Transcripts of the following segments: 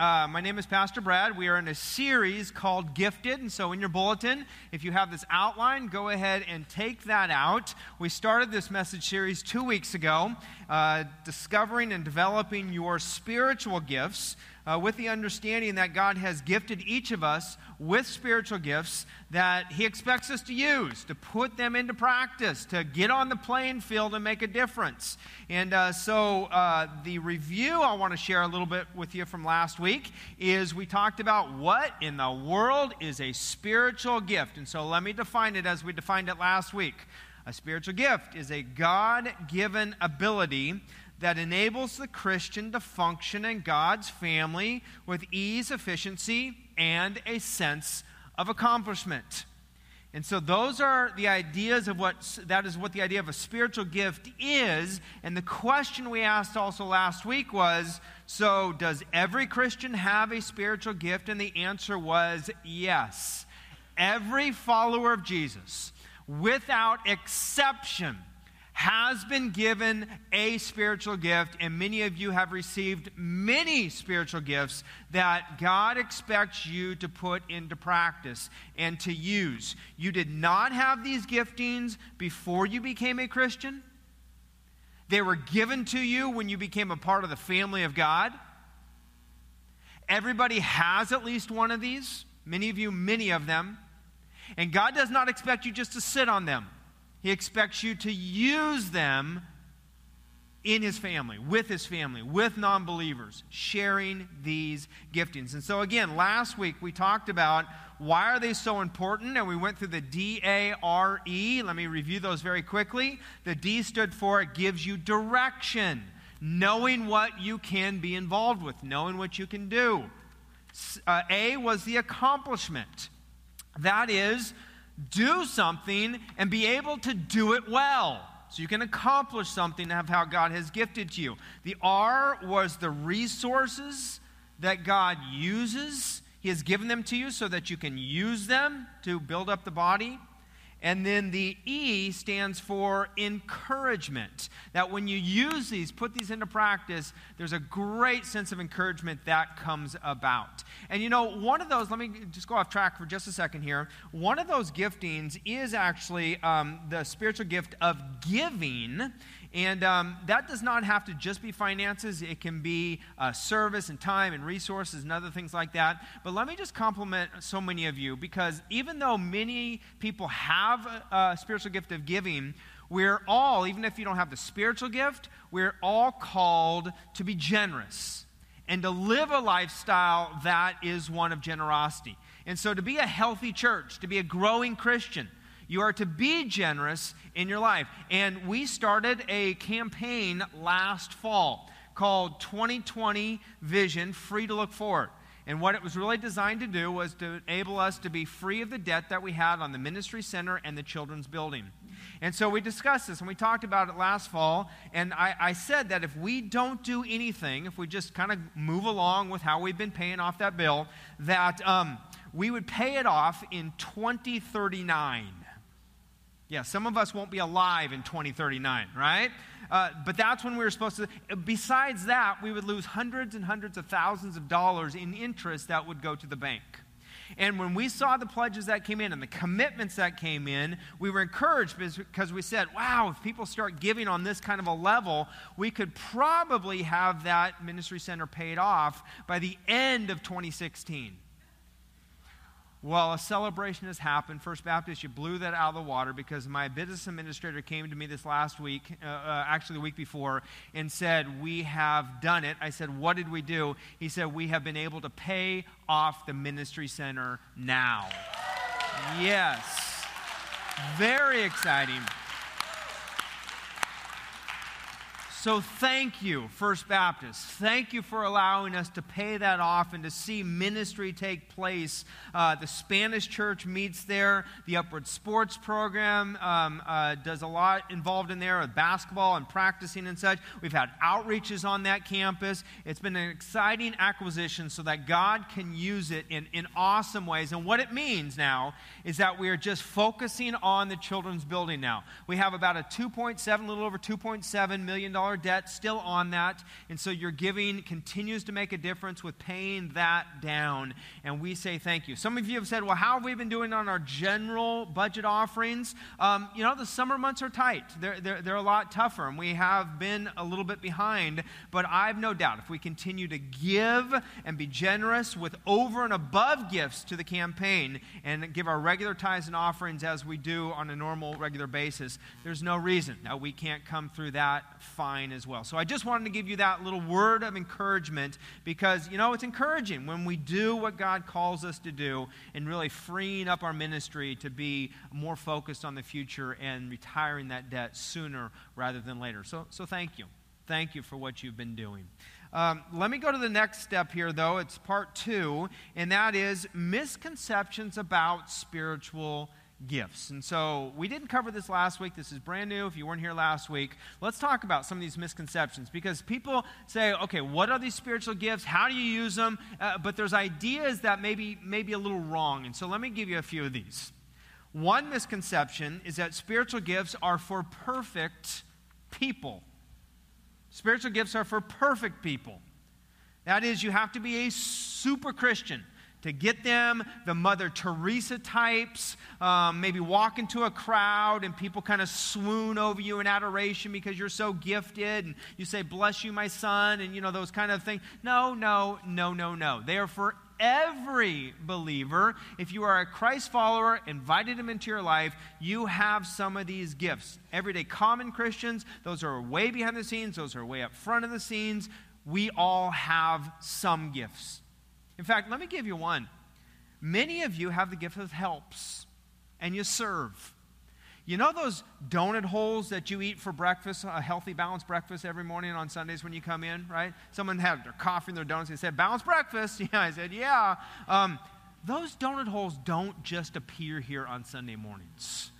Uh, my name is Pastor Brad. We are in a series called Gifted. And so, in your bulletin, if you have this outline, go ahead and take that out. We started this message series two weeks ago, uh, discovering and developing your spiritual gifts uh, with the understanding that God has gifted each of us with spiritual gifts that He expects us to use, to put them into practice, to get on the playing field and make a difference. And uh, so, uh, the review I want to share a little bit with you from last week is we talked about what in the world is a spiritual gift. And so, let me define it as we defined it last week. A spiritual gift is a God given ability that enables the Christian to function in God's family with ease, efficiency, and a sense of accomplishment. And so those are the ideas of what that is what the idea of a spiritual gift is. And the question we asked also last week was so does every Christian have a spiritual gift? And the answer was yes. Every follower of Jesus, without exception, has been given a spiritual gift, and many of you have received many spiritual gifts that God expects you to put into practice and to use. You did not have these giftings before you became a Christian, they were given to you when you became a part of the family of God. Everybody has at least one of these, many of you, many of them. And God does not expect you just to sit on them. He expects you to use them in his family, with his family, with non believers, sharing these giftings. And so, again, last week we talked about why are they so important, and we went through the D A R E. Let me review those very quickly. The D stood for it gives you direction, knowing what you can be involved with, knowing what you can do. Uh, a was the accomplishment. That is, do something and be able to do it well. So you can accomplish something of how God has gifted to you. The R was the resources that God uses. He has given them to you so that you can use them to build up the body. And then the E stands for encouragement. That when you use these, put these into practice, there's a great sense of encouragement that comes about. And you know, one of those, let me just go off track for just a second here. One of those giftings is actually um, the spiritual gift of giving. And um, that does not have to just be finances, it can be uh, service and time and resources and other things like that. But let me just compliment so many of you because even though many people have a, a spiritual gift of giving, we're all, even if you don't have the spiritual gift, we're all called to be generous and to live a lifestyle that is one of generosity. And so to be a healthy church, to be a growing Christian, you are to be generous in your life. And we started a campaign last fall called 2020 Vision Free to Look Forward. And what it was really designed to do was to enable us to be free of the debt that we had on the ministry center and the children's building. And so we discussed this and we talked about it last fall. And I, I said that if we don't do anything, if we just kind of move along with how we've been paying off that bill, that um, we would pay it off in 2039. Yeah, some of us won't be alive in 2039, right? Uh, but that's when we were supposed to. Besides that, we would lose hundreds and hundreds of thousands of dollars in interest that would go to the bank. And when we saw the pledges that came in and the commitments that came in, we were encouraged because we said, wow, if people start giving on this kind of a level, we could probably have that ministry center paid off by the end of 2016. Well, a celebration has happened. First Baptist, you blew that out of the water because my business administrator came to me this last week, uh, uh, actually the week before, and said, We have done it. I said, What did we do? He said, We have been able to pay off the ministry center now. Yes. Very exciting. So thank you, First Baptist. Thank you for allowing us to pay that off and to see ministry take place. Uh, the Spanish church meets there. The Upward Sports program um, uh, does a lot involved in there with basketball and practicing and such. We've had outreaches on that campus. It's been an exciting acquisition so that God can use it in, in awesome ways. And what it means now is that we are just focusing on the children's building now. We have about a 2.7, a little over $2.7 million debt still on that. And so your giving continues to make a difference with paying that down. And we say thank you. Some of you have said, well, how have we been doing on our general budget offerings? Um, you know, the summer months are tight, they're, they're, they're a lot tougher, and we have been a little bit behind. But I have no doubt if we continue to give and be generous with over and above gifts to the campaign and give our regular tithes and offerings as we do on a normal, regular basis, there's no reason that we can't come through that fine as well. So I just wanted to give you that little word of encouragement because, you know, it's encouraging when we do what God calls us to do and really freeing up our ministry to be more focused on the future and retiring that debt sooner rather than later. So, so thank you. Thank you for what you've been doing. Um, let me go to the next step here, though. It's part two, and that is misconceptions about spiritual gifts. And so we didn't cover this last week. This is brand new. If you weren't here last week, let's talk about some of these misconceptions because people say, okay, what are these spiritual gifts? How do you use them? Uh, but there's ideas that maybe maybe a little wrong. And so let me give you a few of these. One misconception is that spiritual gifts are for perfect people. Spiritual gifts are for perfect people. That is, you have to be a super Christian to get them, the Mother Teresa types, um, maybe walk into a crowd and people kind of swoon over you in adoration because you're so gifted and you say, Bless you, my son, and you know, those kind of things. No, no, no, no, no. They are for every believer. If you are a Christ follower, invited him into your life, you have some of these gifts. Everyday common Christians, those are way behind the scenes, those are way up front of the scenes. We all have some gifts. In fact, let me give you one. Many of you have the gift of helps, and you serve. You know those donut holes that you eat for breakfast, a healthy, balanced breakfast every morning on Sundays when you come in, right? Someone had their coffee and their donuts. They said, balanced breakfast. Yeah, I said, yeah. Um, those donut holes don't just appear here on Sunday mornings.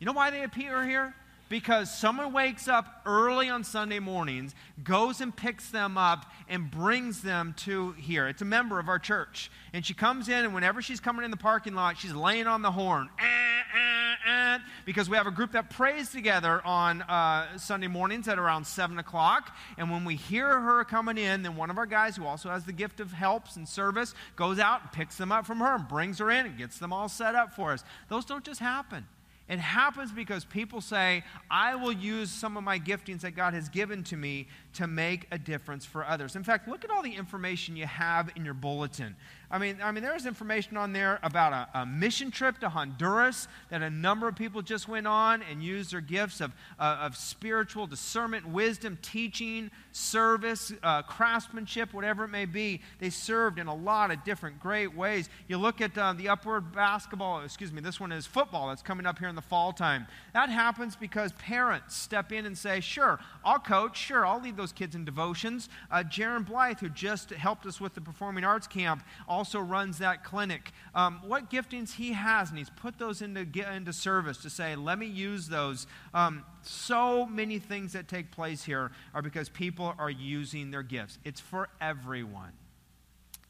You know why they appear here? Because someone wakes up early on Sunday mornings, goes and picks them up, and brings them to here. It's a member of our church. And she comes in, and whenever she's coming in the parking lot, she's laying on the horn. Eh, eh, eh, because we have a group that prays together on uh, Sunday mornings at around 7 o'clock. And when we hear her coming in, then one of our guys, who also has the gift of helps and service, goes out and picks them up from her and brings her in and gets them all set up for us. Those don't just happen. It happens because people say, I will use some of my giftings that God has given to me to make a difference for others. In fact, look at all the information you have in your bulletin. I mean, I mean, there's information on there about a, a, mission trip to Honduras that a number of people just went on and used their gifts of, uh, of spiritual discernment, wisdom, teaching, service, uh, craftsmanship, whatever it may be. They served in a lot of different great ways. You look at uh, the upward basketball, excuse me, this one is football that's coming up here in the fall time. That happens because parents step in and say, Sure, I'll coach, sure, I'll lead those kids in devotions. Uh, Jaron Blythe, who just helped us with the performing arts camp, also runs that clinic. Um, what giftings he has, and he's put those into, into service to say, let me use those. Um, so many things that take place here are because people are using their gifts. It's for everyone.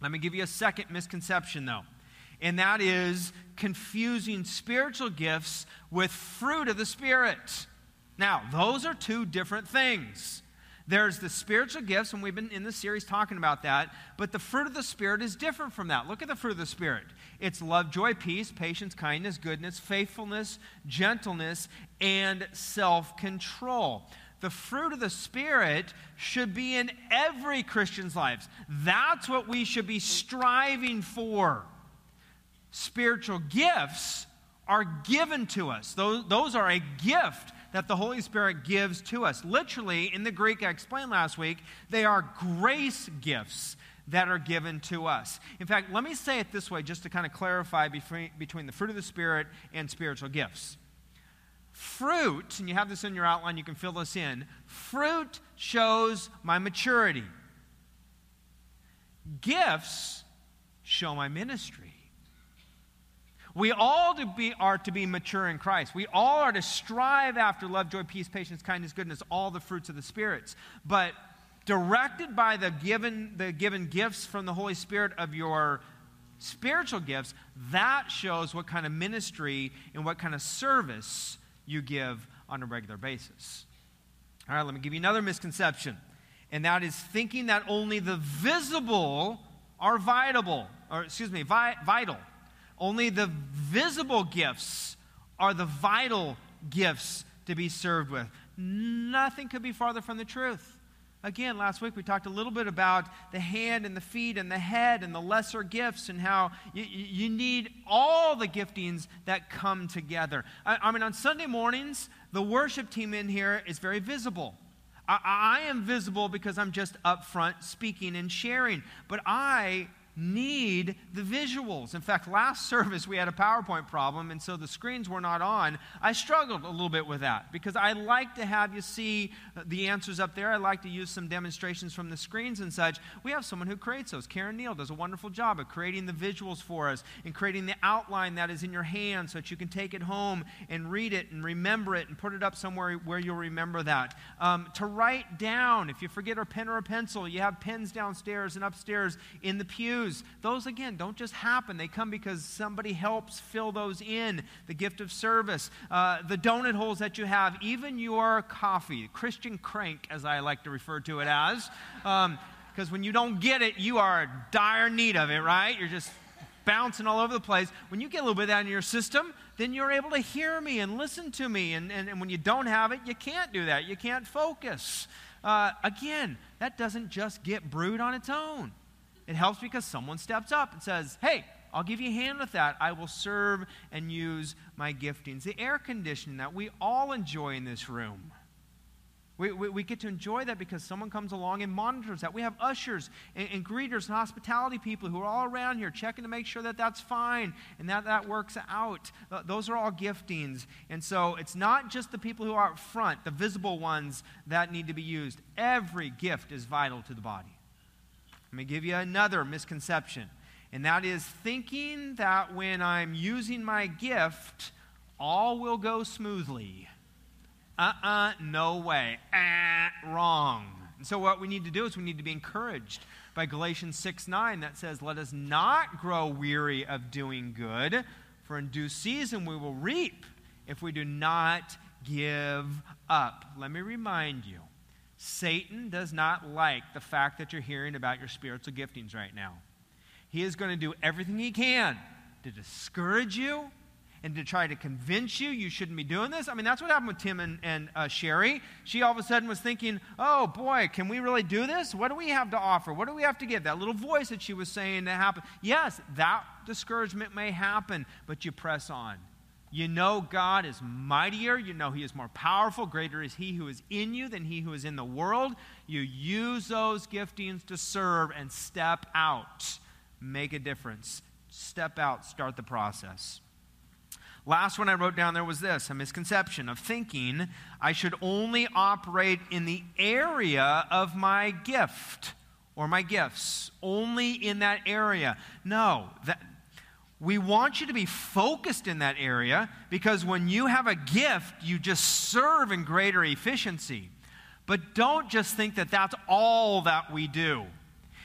Let me give you a second misconception, though, and that is confusing spiritual gifts with fruit of the Spirit. Now, those are two different things. There's the spiritual gifts, and we've been in the series talking about that, but the fruit of the Spirit is different from that. Look at the fruit of the Spirit it's love, joy, peace, patience, kindness, goodness, faithfulness, gentleness, and self control. The fruit of the Spirit should be in every Christian's lives. That's what we should be striving for. Spiritual gifts are given to us, those, those are a gift that the Holy Spirit gives to us. Literally, in the Greek I explained last week, they are grace gifts that are given to us. In fact, let me say it this way just to kind of clarify between, the fruit of the Spirit and spiritual gifts. Fruit, and you have this in your outline, you can fill this in. Fruit shows my maturity, gifts show my ministry. We all to be, are to be mature in Christ. We all are to strive after love, joy, peace, patience, kindness, goodness, all the fruits of the spirits. But directed by the given, the given gifts from the Holy Spirit of your spiritual gifts, that shows what kind of ministry and what kind of service you give on a regular basis. All right, let me give you another misconception, and that is thinking that only the visible are vital, or excuse me, vi- vital. Only the visible gifts are the vital gifts to be served with. Nothing could be farther from the truth. Again, last week we talked a little bit about the hand and the feet and the head and the lesser gifts and how you, you need all the giftings that come together. I, I, mean, on Sunday mornings, the worship team in here is very visible. I, I am visible because I'm just up front speaking and sharing, but I need the visuals. In fact, last service we had a PowerPoint problem, and so the screens were not on. I struggled a little bit with that because I like to have you see the answers up there. I like to use some demonstrations from the screens and such. We have someone who creates those. Karen Neal does a wonderful job of creating the visuals for us and creating the outline that is in your hand so that you can take it home and read it and remember it and put it up somewhere where you'll remember that. Um, to write down, if you forget a pen or a pencil, you have pens downstairs and upstairs in the pews those, again, don't just happen. They come because somebody helps fill those in. The gift of service, uh, the donut holes that you have, even your coffee, Christian crank, as I like to refer to it as. Um, because when you don't get it, you are in dire need of it, right? You're just bouncing all over the place. When you get a little bit of that in your system, then you're able to hear me and listen to me. And, and, and when you don't have it, you can't do that. You can't focus. Uh, again, that doesn't just get brewed on its own. It helps because someone steps up and says, Hey, I'll give you a hand with that. I will serve and use my giftings. The air conditioning that we all enjoy in this room. We, we, we, get to enjoy that because someone comes along and monitors that. We have ushers and, and, greeters and hospitality people who are all around here checking to make sure that that's fine and that that works out. Uh, those are all giftings. And so it's not just the people who are up front, the visible ones, that need to be used. Every gift is vital to the body. Let me give you another misconception, and that is thinking that when I'm using my gift, all will go smoothly. Uh uh-uh, uh no way. Ah, wrong. And so, what we need to do is we need to be encouraged by Galatians 6 9 that says, Let us not grow weary of doing good, for in due season we will reap if we do not give up. Let me remind you Satan does not like the fact that you're hearing about your spiritual giftings right now. He is going to do everything he can to discourage you and to try to convince you you shouldn't be doing this. I mean, that's what happened with Tim and, and uh, Sherry. She all of a sudden was thinking, oh boy, can we really do this? What do we have to offer? What do we have to give? That little voice that she was saying to happen. Yes, that discouragement may happen, but you press on. You know God is mightier. You know He is more powerful. Greater is He who is in you than He who is in the world. You use those giftings to serve and step out. Make a difference. Step out, start the process. Last one I wrote down there was this a misconception of thinking I should only operate in the area of my gift or my gifts, only in that area. No, that, we want you to be focused in that area because when you have a gift, you just serve in greater efficiency. But don't just think that that's all that we do.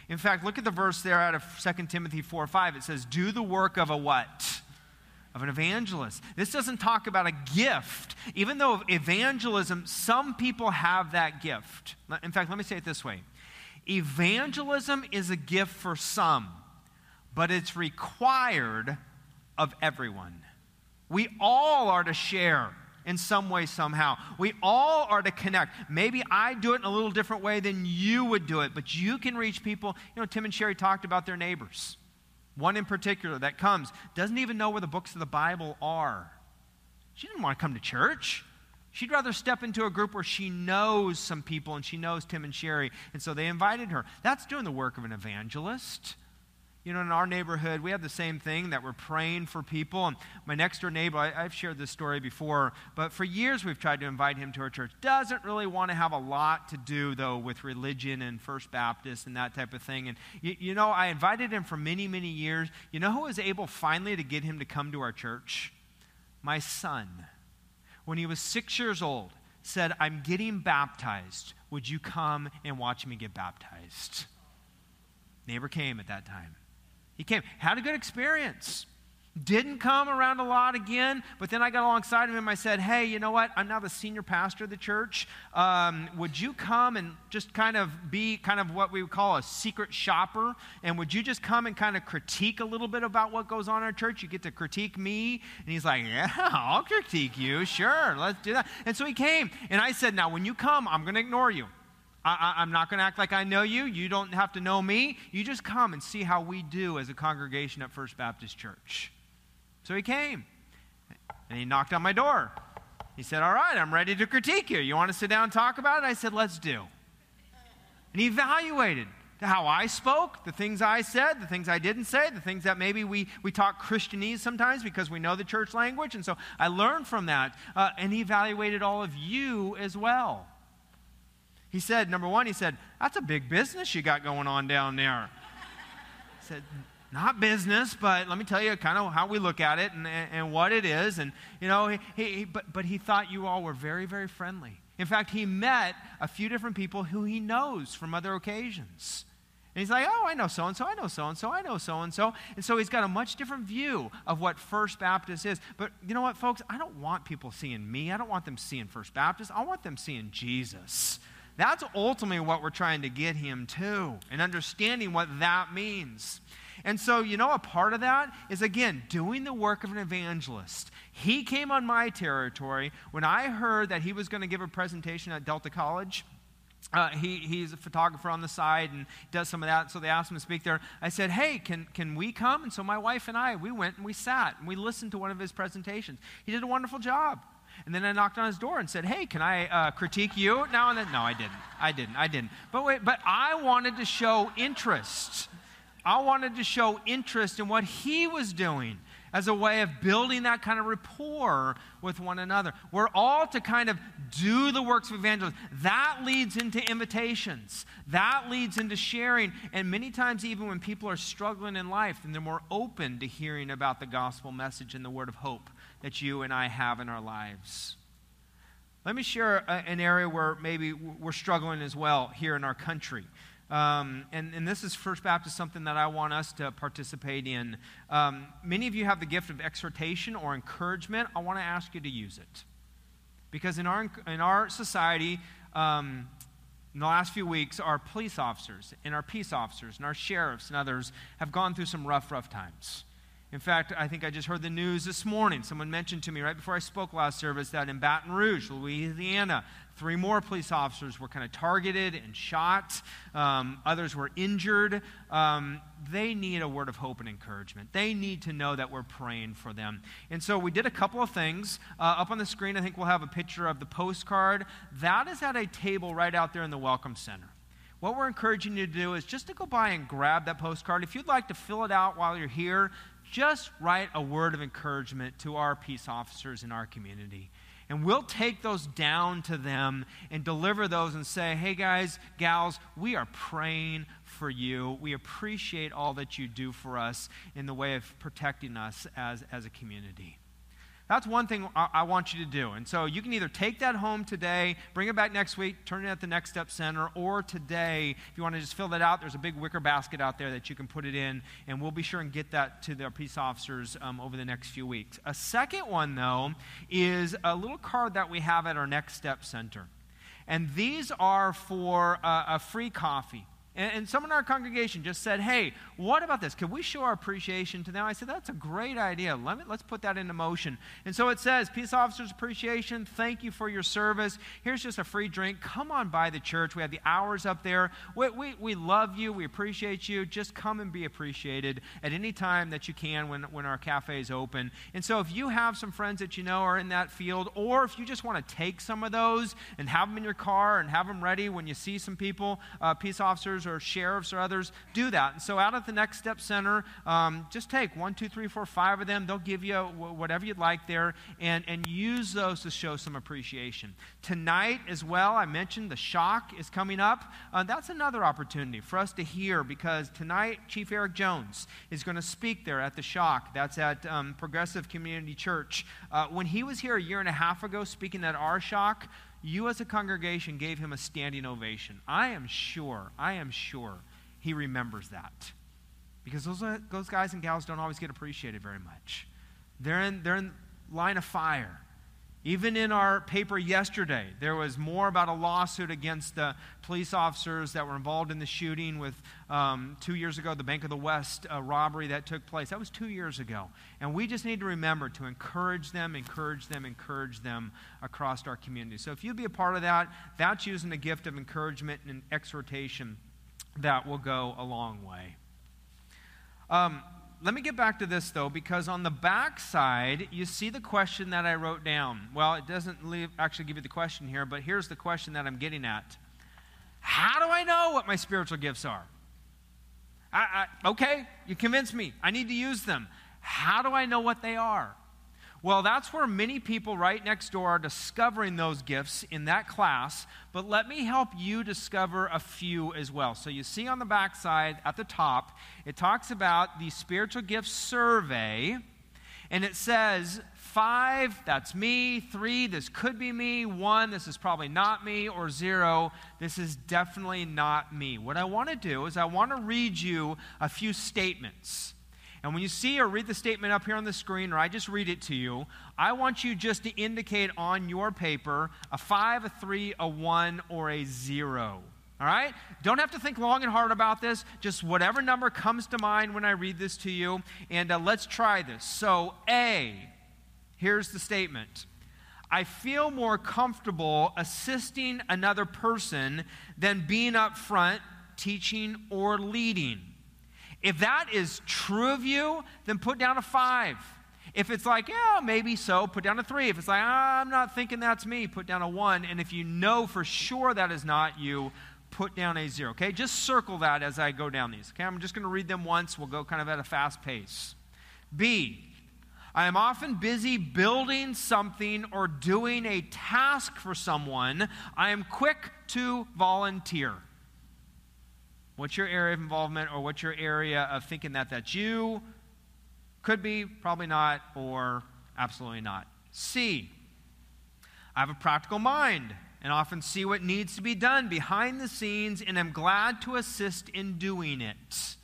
In fact, look at the verse there out of 2 Timothy 4 5. It says, Do the work of a what? Of an evangelist. This doesn't talk about a gift. Even though evangelism, some people have that gift. In fact, let me say it this way Evangelism is a gift for some but it's required of everyone. We all are to share in some way, somehow. We all are to connect. Maybe I do it in a little different way than you would do it, but you can reach people. You know, Tim and Sherry talked about their neighbors. One in particular that comes doesn't even know where the books of the Bible are. She didn't want to come to church. She'd rather step into a group where she knows some people and she knows Tim and Sherry. And so they invited her. That's doing the work of an evangelist. You know, in our neighborhood, we have the same thing that we're praying for people. And my next door neighbor, I, have shared this story before, but for years we've tried to invite him to our church. Doesn't really want to have a lot to do, though, with religion and First Baptist and that type of thing. And, you, you know, I invited him for many, many years. You know who was able finally to get him to come to our church? My son. When he was six years old, said, I'm getting baptized. Would you come and watch me get baptized? Neighbor came at that time. He came, had a good experience. Didn't come around a lot again, but then I got alongside him. I said, Hey, you know what? I'm now the senior pastor of the church. Um, would you come and just kind of be kind of what we would call a secret shopper? And would you just come and kind of critique a little bit about what goes on in our church? You get to critique me. And he's like, Yeah, I'll critique you. Sure, let's do that. And so he came. And I said, Now, when you come, I'm going to ignore you. I, am not going to act like I know you. You don't have to know me. You just come and see how we do as a congregation at First Baptist Church. So he came and he knocked on my door. He said, All right, I'm ready to critique you. You want to sit down and talk about it? I said, Let's do. And he evaluated how I spoke, the things I said, the things I didn't say, the things that maybe we, we talk Christianese sometimes because we know the church language. And so I learned from that. Uh, and he evaluated all of you as well. He said, number one, he said, That's a big business you got going on down there. He said, not business, but let me tell you kind of how we look at it and, and what it is. And, you know, he, he, but, but he thought you all were very, very friendly. In fact, he met a few different people who he knows from other occasions. And he's like, oh, I know so and so, I know so and so, I know so and so. And so he's got a much different view of what First Baptist is. But you know what, folks? I don't want people seeing me. I don't want them seeing First Baptist. I want them seeing Jesus. That's ultimately what we're trying to get him to and understanding what that means. And so, you know, a part of that is, again, doing the work of an evangelist. He came on my territory when I heard that he was going to give a presentation at Delta College. Uh, he, he's a photographer on the side and does some of that. So they asked him to speak there. I said, Hey, can, can we come? And so my wife and I, we went and we sat and we listened to one of his presentations. He did a wonderful job. And then I knocked on his door and said, Hey, can I uh, critique you now and then? No, I didn't. I didn't. I didn't. But wait, but I wanted to show interest. I wanted to show interest in what he was doing as a way of building that kind of rapport with one another. We're all to kind of do the works of evangelism. That leads into invitations, that leads into sharing. And many times, even when people are struggling in life, then they're more open to hearing about the gospel message and the word of hope that you and I have in our lives. Let me share an area where maybe we're struggling as well here in our country. Um, and, and, this is First Baptist, something that I want us to participate in. Um, many of you have the gift of exhortation or encouragement. I want to ask you to use it. Because in our, in our society, um, in the last few weeks, our police officers and our peace officers and our sheriffs and others have gone through some rough, rough times. In fact, I think I just heard the news this morning. Someone mentioned to me right before I spoke last service that in Baton Rouge, Louisiana, three more police officers were kind of targeted and shot. Um, others were injured. Um, they need a word of hope and encouragement. They need to know that we're praying for them. And so we did a couple of things. Uh, up on the screen, I think we'll have a picture of the postcard. That is at a table right out there in the Welcome Center what we're encouraging you to do is just to go by and grab that postcard. If you'd like to fill it out while you're here, just write a word of encouragement to our peace officers in our community. And we'll take those down to them and deliver those and say, hey, guys, gals, we are praying for you. We appreciate all that you do for us in the way of protecting us as, as a community. That's one thing I, I, want you to do. And so you can either take that home today, bring it back next week, turn it at the Next Step Center, or today, if you want to just fill that out, there's a big wicker basket out there that you can put it in, and we'll be sure and get that to the peace officers um, over the next few weeks. A second one, though, is a little card that we have at our Next Step Center. And these are for uh, a free coffee. And, and someone in our congregation just said, Hey, what about this? Could we show our appreciation to them? I said, That's a great idea. Let me, let's put that into motion. And so it says, Peace Officers Appreciation, thank you for your service. Here's just a free drink. Come on by the church. We have the hours up there. We, we, we love you. We appreciate you. Just come and be appreciated at any time that you can when, when our cafe is open. And so if you have some friends that you know are in that field, or if you just want to take some of those and have them in your car and have them ready when you see some people, uh, peace officers, or sheriffs or others, do that. And so out at the Next Step Center, um, just take one, two, three, four, five of them. They'll give you whatever you'd like there and, and use those to show some appreciation. Tonight as well, I mentioned the shock is coming up. Uh, that's another opportunity for us to hear because tonight Chief Eric Jones is going to speak there at the shock. That's at um, Progressive Community Church. Uh, when he was here a year and a half ago speaking at our shock, you as a congregation gave him a standing ovation. I am sure, I am sure he remembers that. Because those, uh, those guys and gals don't always get appreciated very much. They're in, they're in line of fire. Even in our paper yesterday, there was more about a lawsuit against the police officers that were involved in the shooting with um, two years ago, the Bank of the West uh, robbery that took place. That was two years ago. And we just need to remember to encourage them, encourage them, encourage them across our community. So if you'd be a part of that, that's using the gift of encouragement and exhortation that will go a long way. Um, let me get back to this though, because on the back side, you see the question that I wrote down. Well, it doesn't leave, actually give you the question here, but here's the question that I'm getting at How do I know what my spiritual gifts are? I, I, okay, you convinced me. I need to use them. How do I know what they are? Well, that's where many people right next door are discovering those gifts in that class, but let me help you discover a few as well. So you see on the back side at the top, it talks about the spiritual gifts survey, and it says five, that's me, three, this could be me, one, this is probably not me, or zero, this is definitely not me. What I want to do is I want to read you a few statements. And when you see or read the statement up here on the screen, or I just read it to you, I want you just to indicate on your paper a five, a three, a one, or a zero. All right? Don't have to think long and hard about this. Just whatever number comes to mind when I read this to you. And uh, let's try this. So, A, here's the statement I feel more comfortable assisting another person than being up front, teaching, or leading. If that is true of you, then put down a five. If it's like, yeah, maybe so, put down a three. If it's like, I'm not thinking that's me, put down a one. And if you know for sure that is not you, put down a zero. Okay, just circle that as I go down these. Okay, I'm just going to read them once. We'll go kind of at a fast pace. B, I am often busy building something or doing a task for someone. I am quick to volunteer. What's your area of involvement or what's your area of thinking that that's you? Could be, probably not, or absolutely not. C. I have a practical mind and often see what needs to be done behind the scenes and am glad to assist in doing it.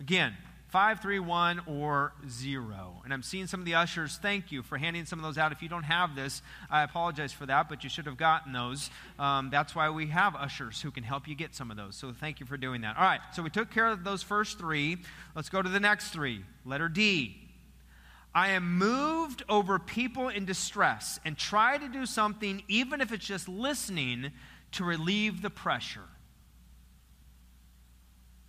Again, 531 or 0. And I'm seeing some of the ushers. Thank you for handing some of those out. If you don't have this, I apologize for that, but you should have gotten those. Um, that's why we have ushers who can help you get some of those. So thank you for doing that. All right, so we took care of those first three. Let's go to the next three. Letter D. I am moved over people in distress and try to do something, even if it's just listening, to relieve the pressure.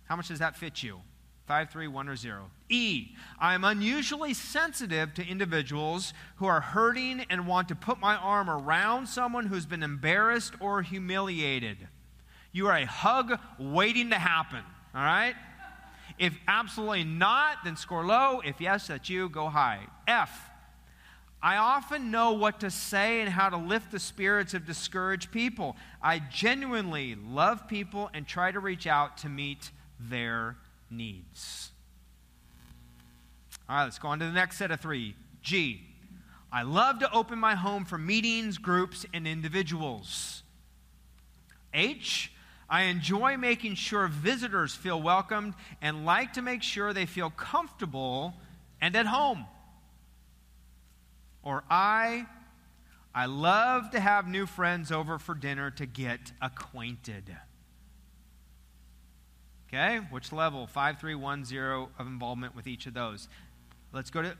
How much does that fit you? Five, three, one, or 0. E, I am unusually sensitive to individuals who are hurting and want to put my arm around someone who's been embarrassed or humiliated. You are a hug waiting to happen, all right? If absolutely not, then score low. If yes, that's you, go high. F, I often know what to say and how to lift the spirits of discouraged people. I genuinely love people and try to reach out to meet their needs. All right, let's go on to the next set of three. G. I love to open my home for meetings, groups, and individuals. H. I enjoy making sure visitors feel welcomed and like to make sure they feel comfortable and at home. Or I. I love to have new friends over for dinner to get acquainted. Okay, which level? 5310 of involvement with each of those. Let's go to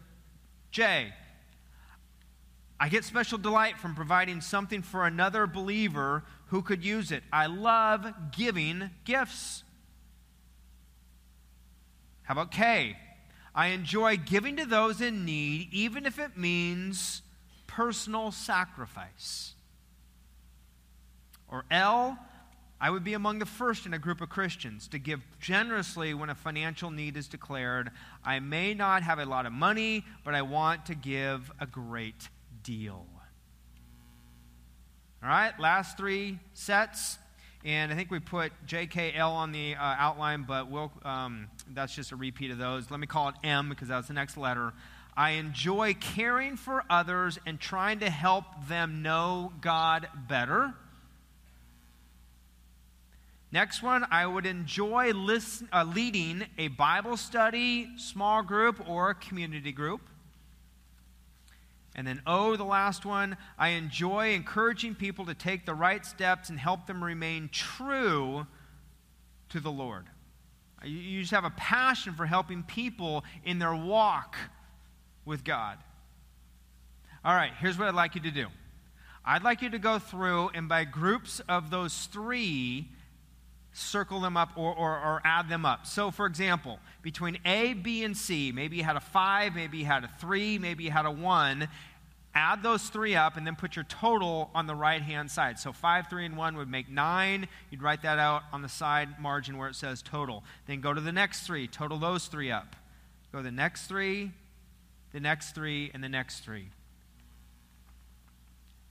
J. I get special delight from providing something for another believer who could use it. I love giving gifts. How about K? I enjoy giving to those in need, even if it means personal sacrifice. Or L, I would be among the first in a group of Christians to give generously when a financial need is declared. I may not have a lot of money, but I want to give a great deal. All right, last three sets. And I think we put JKL on the uh, outline, but we'll, um, that's just a repeat of those. Let me call it M because that's the next letter. I enjoy caring for others and trying to help them know God better. Next one, I would enjoy listen, uh, leading a Bible study, small group, or community group. And then oh, the last one, I enjoy encouraging people to take the right steps and help them remain true to the Lord. You just have a passion for helping people in their walk with God. All right, here's what I'd like you to do I'd like you to go through and by groups of those three, circle them up or, or, or, add them up. So, for example, between A, B, and C, maybe you had a 5, maybe you had a 3, maybe you had a 1. Add those three up and then put your total on the right hand side. So 5, 3, and 1 would make 9. You'd write that out on the side margin where it says total. Then go to the next three, total those three up. Go to the next three, the next three, and the next three.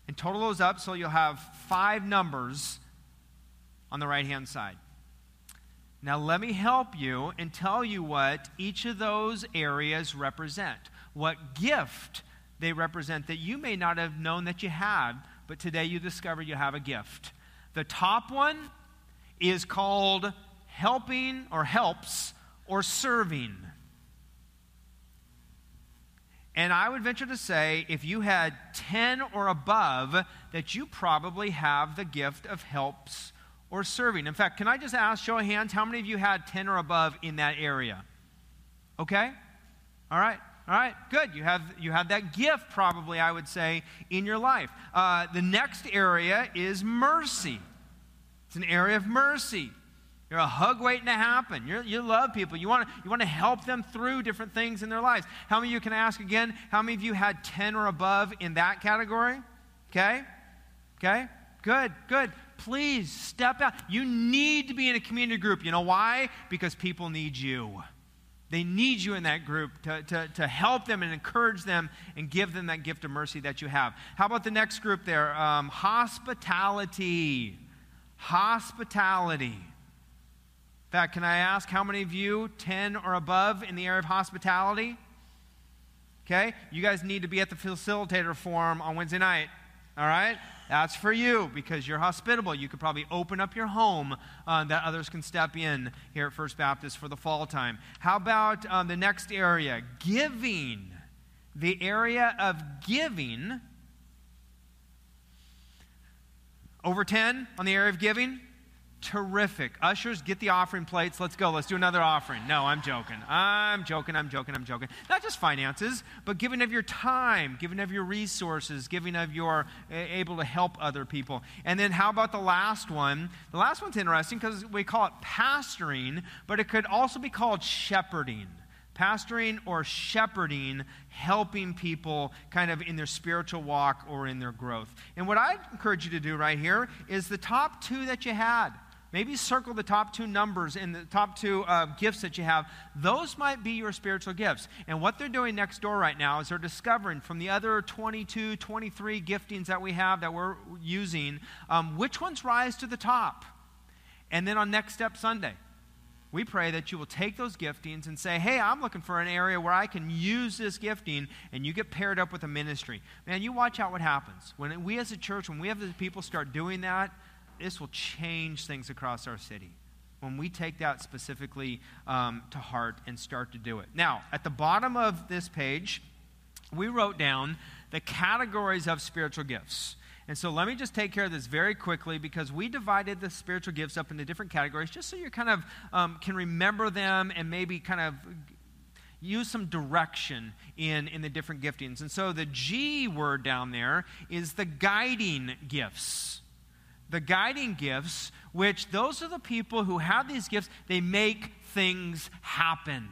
And total those up so you'll have five numbers on the right hand side. Now, let me help you and tell you what each of those areas represent, what gift they represent that you may not have known that you had, but today you discover you have a gift. The top one is called helping or helps or serving. And I would venture to say, if you had 10 or above, that you probably have the gift of helps or serving. In fact, can I just ask, show of hands, how many of you had 10 or above in that area? Okay? All right. All right, good. You have, you have that gift, probably, I would say, in your life. Uh, the next area is mercy. It's an area of mercy. You're a hug waiting to happen. You're, you love people. You want, to, you want to help them through different things in their lives. How many of you can ask again? How many of you had 10 or above in that category? Okay? Okay? Good, good. Please step out. You need to be in a community group. You know why? Because people need you. They need you in that group to, to, to help them and encourage them and give them that gift of mercy that you have. How about the next group there? Um, hospitality. Hospitality In fact, can I ask how many of you, 10 or above, in the area of hospitality? Okay? You guys need to be at the facilitator forum on Wednesday night. All right? That's for you because you're hospitable. You could probably open up your home uh, that others can step in here at First Baptist for the fall time. How about um, the next area? Giving. The area of giving. Over 10 on the area of giving? Terrific. Ushers, get the offering plates. Let's go. Let's do another offering. No, I'm joking. I'm joking. I'm joking. I'm joking. Not just finances, but giving of your time, giving of your resources, giving of your able to help other people. And then how about the last one? The last one's interesting because we call it pastoring, but it could also be called shepherding pastoring or shepherding, helping people kind of in their spiritual walk or in their growth. And what I encourage you to do right here is the top two that you had. Maybe circle the top two numbers in the top two uh, gifts that you have. Those might be your spiritual gifts. And what they're doing next door right now is they're discovering from the other 22, 23 giftings that we have that we're using, um, which ones rise to the top. And then on Next Step Sunday, we pray that you will take those giftings and say, hey, I'm looking for an area where I can use this gifting, and you get paired up with a ministry. Man, you watch out what happens. When we as a church, when we have the people start doing that, this will change things across our city when we take that specifically um, to heart and start to do it. Now, at the bottom of this page, we wrote down the categories of spiritual gifts. And so let me just take care of this very quickly because we divided the spiritual gifts up into different categories just so you kind of um, can remember them and maybe kind of use some direction in, in the different giftings. And so the G word down there is the guiding gifts the guiding gifts, which those are the people who have these gifts, they make things happen.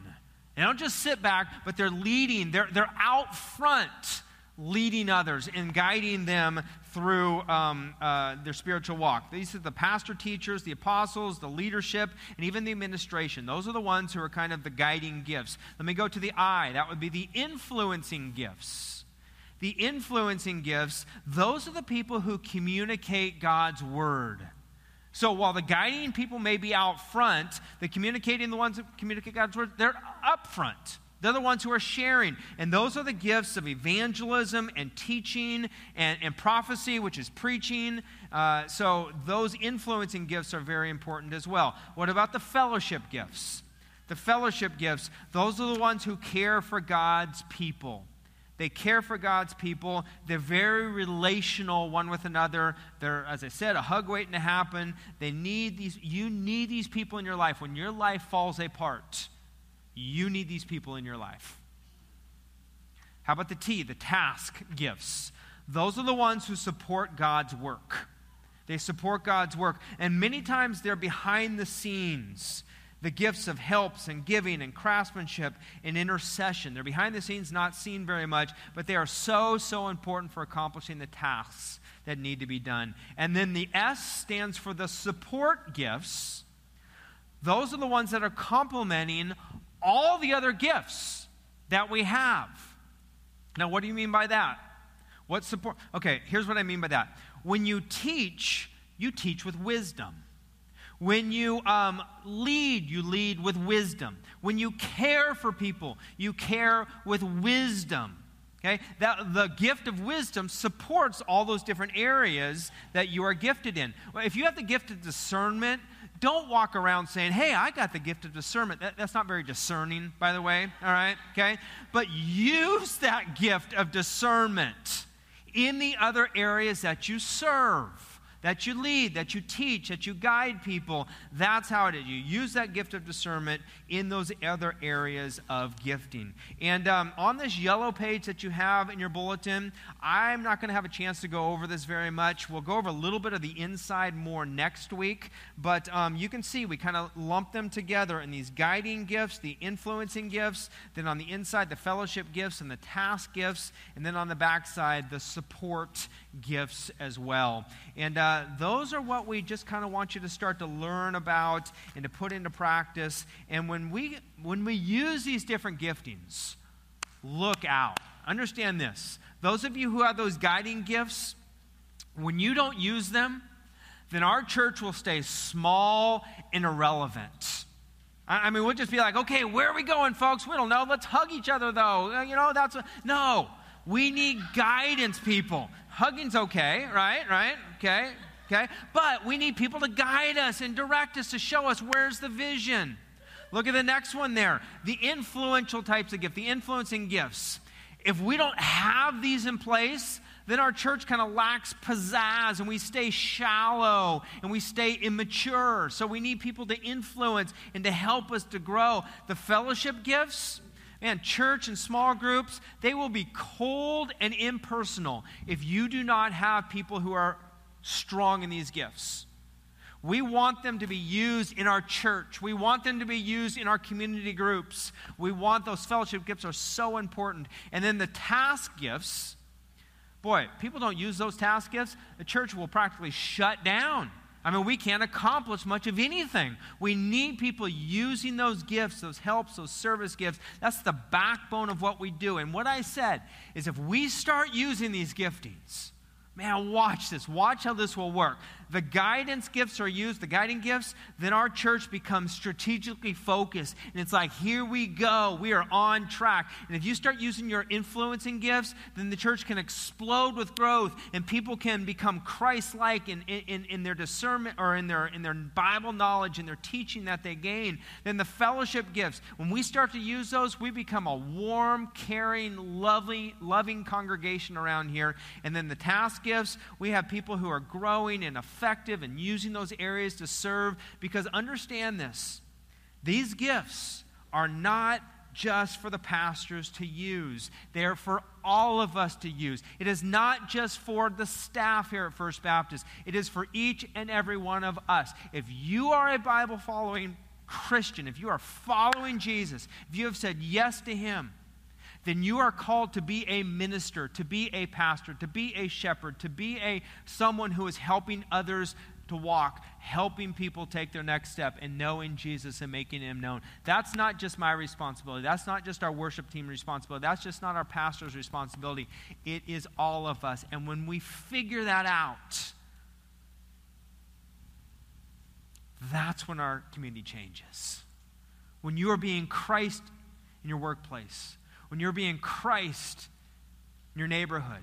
They don't just sit back, but they're leading, they're, they're out front leading others and guiding them through um, uh, their spiritual walk. These are the pastor teachers, the apostles, the leadership, and even the administration. Those are the ones who are kind of the guiding gifts. Let me go to the I. That would be the influencing gifts the influencing gifts, those are the people who communicate God's word. So while the guiding people may be out front, the communicating the ones that communicate God's word, they're up front. They're the ones who are sharing. And those are the gifts of evangelism and teaching and, and prophecy, which is preaching. Uh, so those influencing gifts are very important as well. What about the fellowship gifts? The fellowship gifts, those are the ones who care for God's people. They care for God's people. They're very relational one with another. They're, as I said, a hug waiting to happen. They need these, you need these people in your life. When your life falls apart, you need these people in your life. How about the T, the task gifts? Those are the ones who support God's work. They support God's work. And many times they're behind the scenes. The gifts of helps and giving and craftsmanship and intercession. They're behind the scenes, not seen very much, but they are so, so important for accomplishing the tasks that need to be done. And then the S stands for the support gifts. Those are the ones that are complementing all the other gifts that we have. Now, what do you mean by that? What support? Okay, here's what I mean by that. When you teach, you teach with wisdom. When you um, lead, you lead with wisdom. When you care for people, you care with wisdom. Okay? That, the gift of wisdom supports all those different areas that you are gifted in. If you have the gift of discernment, don't walk around saying, hey, I got the gift of discernment. That, that's not very discerning, by the way, all right? Okay? But use that gift of discernment in the other areas that you serve that you lead, that you teach, that you guide people. That's how it is. You use that gift of discernment in those other areas of gifting. And um, on this yellow page that you have in your bulletin, I'm not going to have a chance to go over this very much. We'll go over a little bit of the inside more next week. But um, you can see we kind of lump them together in these guiding gifts, the influencing gifts, then on the inside, the fellowship gifts and the task gifts, and then on the backside, the support gifts as well. And uh, those are what we just kind of want you to start to learn about and to put into practice. And when we, when we use these different giftings, look out. Understand this. Those of you who have those guiding gifts, when you don't use them, then our church will stay small and irrelevant. I mean, we'll just be like, okay, where are we going, folks? We don't know. Let's hug each other, though. Uh, you know, that's no. We need guidance, people. Hugging's okay, right? Right? Okay. Okay. But we need people to guide us and direct us to show us where's the vision. Look at the next one there. The influential types of gift, the influencing gifts. If we don't have these in place, then our church kind of lacks pizzazz and we stay shallow and we stay immature. So we need people to influence and to help us to grow. The fellowship gifts, man, church and small groups, they will be cold and impersonal if you do not have people who are strong in these gifts. We want them to be used in our church. We want them to be used in our community groups. We want those fellowship gifts are so important. And then the task gifts, boy, people don't use those task gifts, the church will practically shut down. I mean, we can't accomplish much of anything. We need people using those gifts, those helps, those service gifts. That's the backbone of what we do. And what I said is if we start using these giftings, man, watch this. Watch how this will work the guidance gifts are used, the guiding gifts, then our church becomes strategically focused. And it's like, here we go. We are on track. And if you start using your influencing gifts, then the church can explode with growth and people can become Christ like in, in, in their discernment or in their, in their Bible knowledge and their teaching that they gain. Then the fellowship gifts, when we start to use those, we become a warm, caring, lovely, loving congregation around here. And then the task gifts, we have people who are growing and effective effective and using those areas to serve. Because understand this these gifts are not just for the pastors to use, they are for all of us to use. It is not just for the staff here at First Baptist, it is for each and every one of us. If you are a Bible following Christian, if you are following Jesus, if you have said yes to Him, then you are called to be a minister, to be a pastor, to be a shepherd, to be a someone who is helping others to walk, helping people take their next step and knowing Jesus and making him known. That's not just my responsibility. That's not just our worship team responsibility. That's just not our pastor's responsibility. It is all of us. And when we figure that out, that's when our community changes. When you are being Christ in your workplace, when you're being Christ in your neighborhood,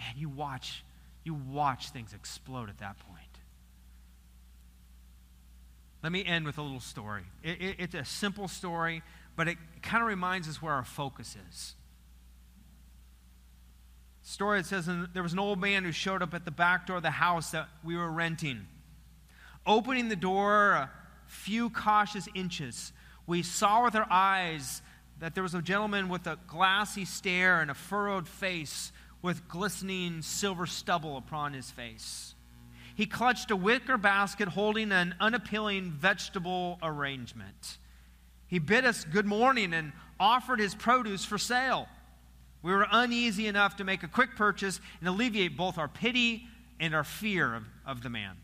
man, you watch, you watch things explode at that point. Let me end with a little story. It, it, it's a simple story, but it kind of reminds us where our focus is. Story it says there was an old man who showed up at the back door of the house that we were renting. Opening the door a few cautious inches, we saw with our eyes that there was a gentleman with a glassy stare and a furrowed face with glistening silver stubble upon his face. He clutched a wicker basket holding an unappealing vegetable arrangement. He bid us good morning and offered his produce for sale. We were uneasy enough to make a quick purchase and alleviate both our pity and our fear of, of the man.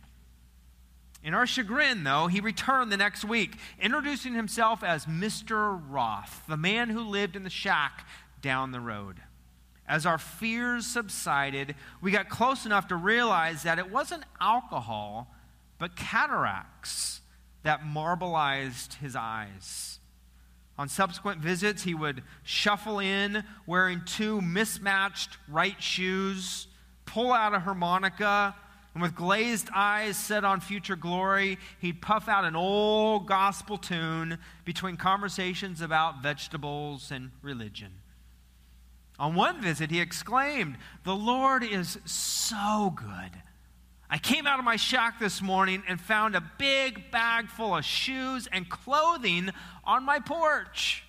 In our chagrin, though, he returned the next week, introducing himself as Mr. Roth, the man who lived in the shack down the road. As our fears subsided, we got close enough to realize that it wasn't alcohol, but cataracts that marbleized his eyes. On subsequent visits, he would shuffle in wearing two mismatched right shoes, pull out a harmonica, and with glazed eyes set on future glory, he'd puff out an old gospel tune between conversations about vegetables and religion. On one visit, he exclaimed, The Lord is so good. I came out of my shack this morning and found a big bag full of shoes and clothing on my porch.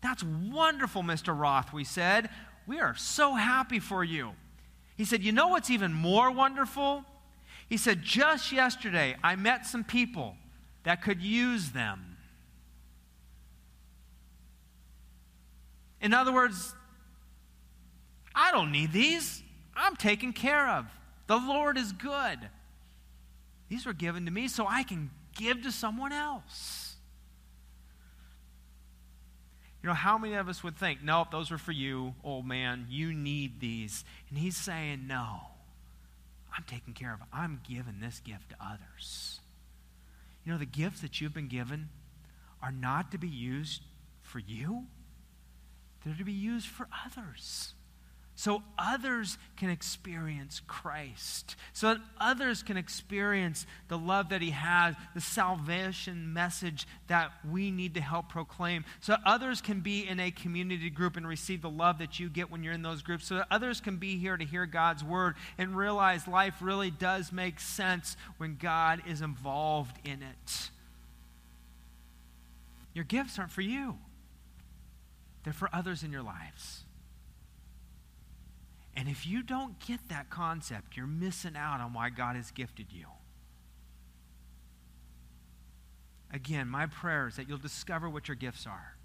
That's wonderful, Mr. Roth, we said. We are so happy for you. He said, You know what's even more wonderful? He said, Just yesterday, I met some people that could use them. In other words, I don't need these. I'm taken care of. The Lord is good. These were given to me so I can give to someone else. You know, how many of us would think, nope, those were for you, old man. You need these. And he's saying, no, I'm taking care of. I'm giving this gift to others. You know, the gifts that you've been given are not to be used for you, they're to be used for others so others can experience Christ, so that others can experience the love that He has, the salvation message that we need to help proclaim, so others can be in a community group and receive the love that you get when you're in those groups, so that others can be here to hear God's word and realize life really does make sense when God is involved in it. Your gifts aren't for you, they're for others in your lives. And if you don't get that concept, you're missing out on why God has gifted you. Again, my prayer is that you'll discover what your gifts are.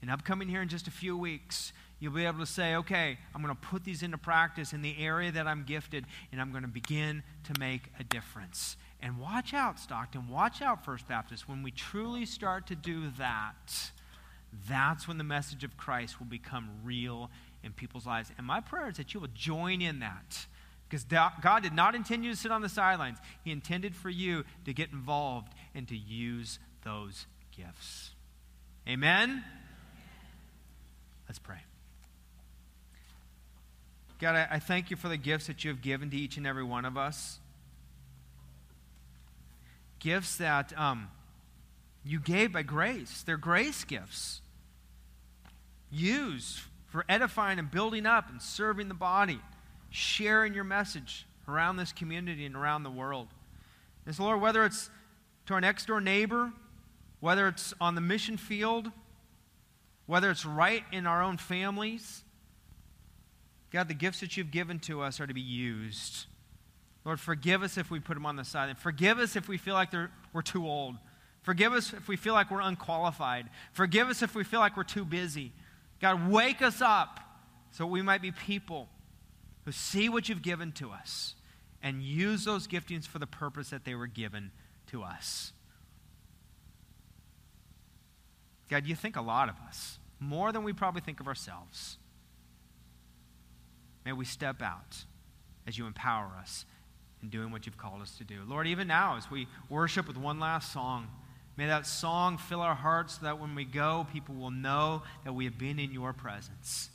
And upcoming here in just a few weeks, you'll be able to say, okay, I'm going to put these into practice in the area that I'm gifted, and I'm going to begin to make a difference. And watch out, Stockton, watch out, First Baptist. When we truly start to do that, that's when the message of Christ will become real in people's lives. And my prayer is that you will join in that. Because God did not intend you to sit on the sidelines. He intended for you to get involved and to use those gifts. Amen? Let's pray. God, I, thank you for the gifts that you have given to each and every one of us. Gifts that um, you gave by grace. They're grace gifts. Used for edifying and building up and serving the body, sharing your message around this community and around the world. And so, Lord, whether it's to our next door neighbor, whether it's on the mission field, whether it's right in our own families, God, the gifts that you've given to us are to be used. Lord, forgive us if we put them on the side. And forgive us if we feel like we're too old. Forgive us if we feel like we're unqualified. Forgive us if we feel like we're too busy. God, wake us up so we might be people who see what you've given to us and use those giftings for the purpose that they were given to us. God, you think a lot of us, more than we probably think of ourselves. May we step out as you empower us in doing what you've called us to do. Lord, even now, as we worship with one last song, May that song fill our hearts so that when we go, people will know that we have been in your presence.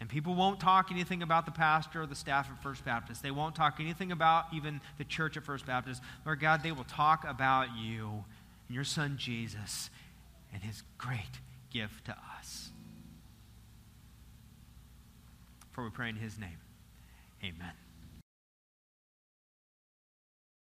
And people won't talk anything about the pastor or the staff at First Baptist. They won't talk anything about even the church at First Baptist. Lord God, they will talk about you and your son Jesus and his great gift to us. For we pray in his name. Amen.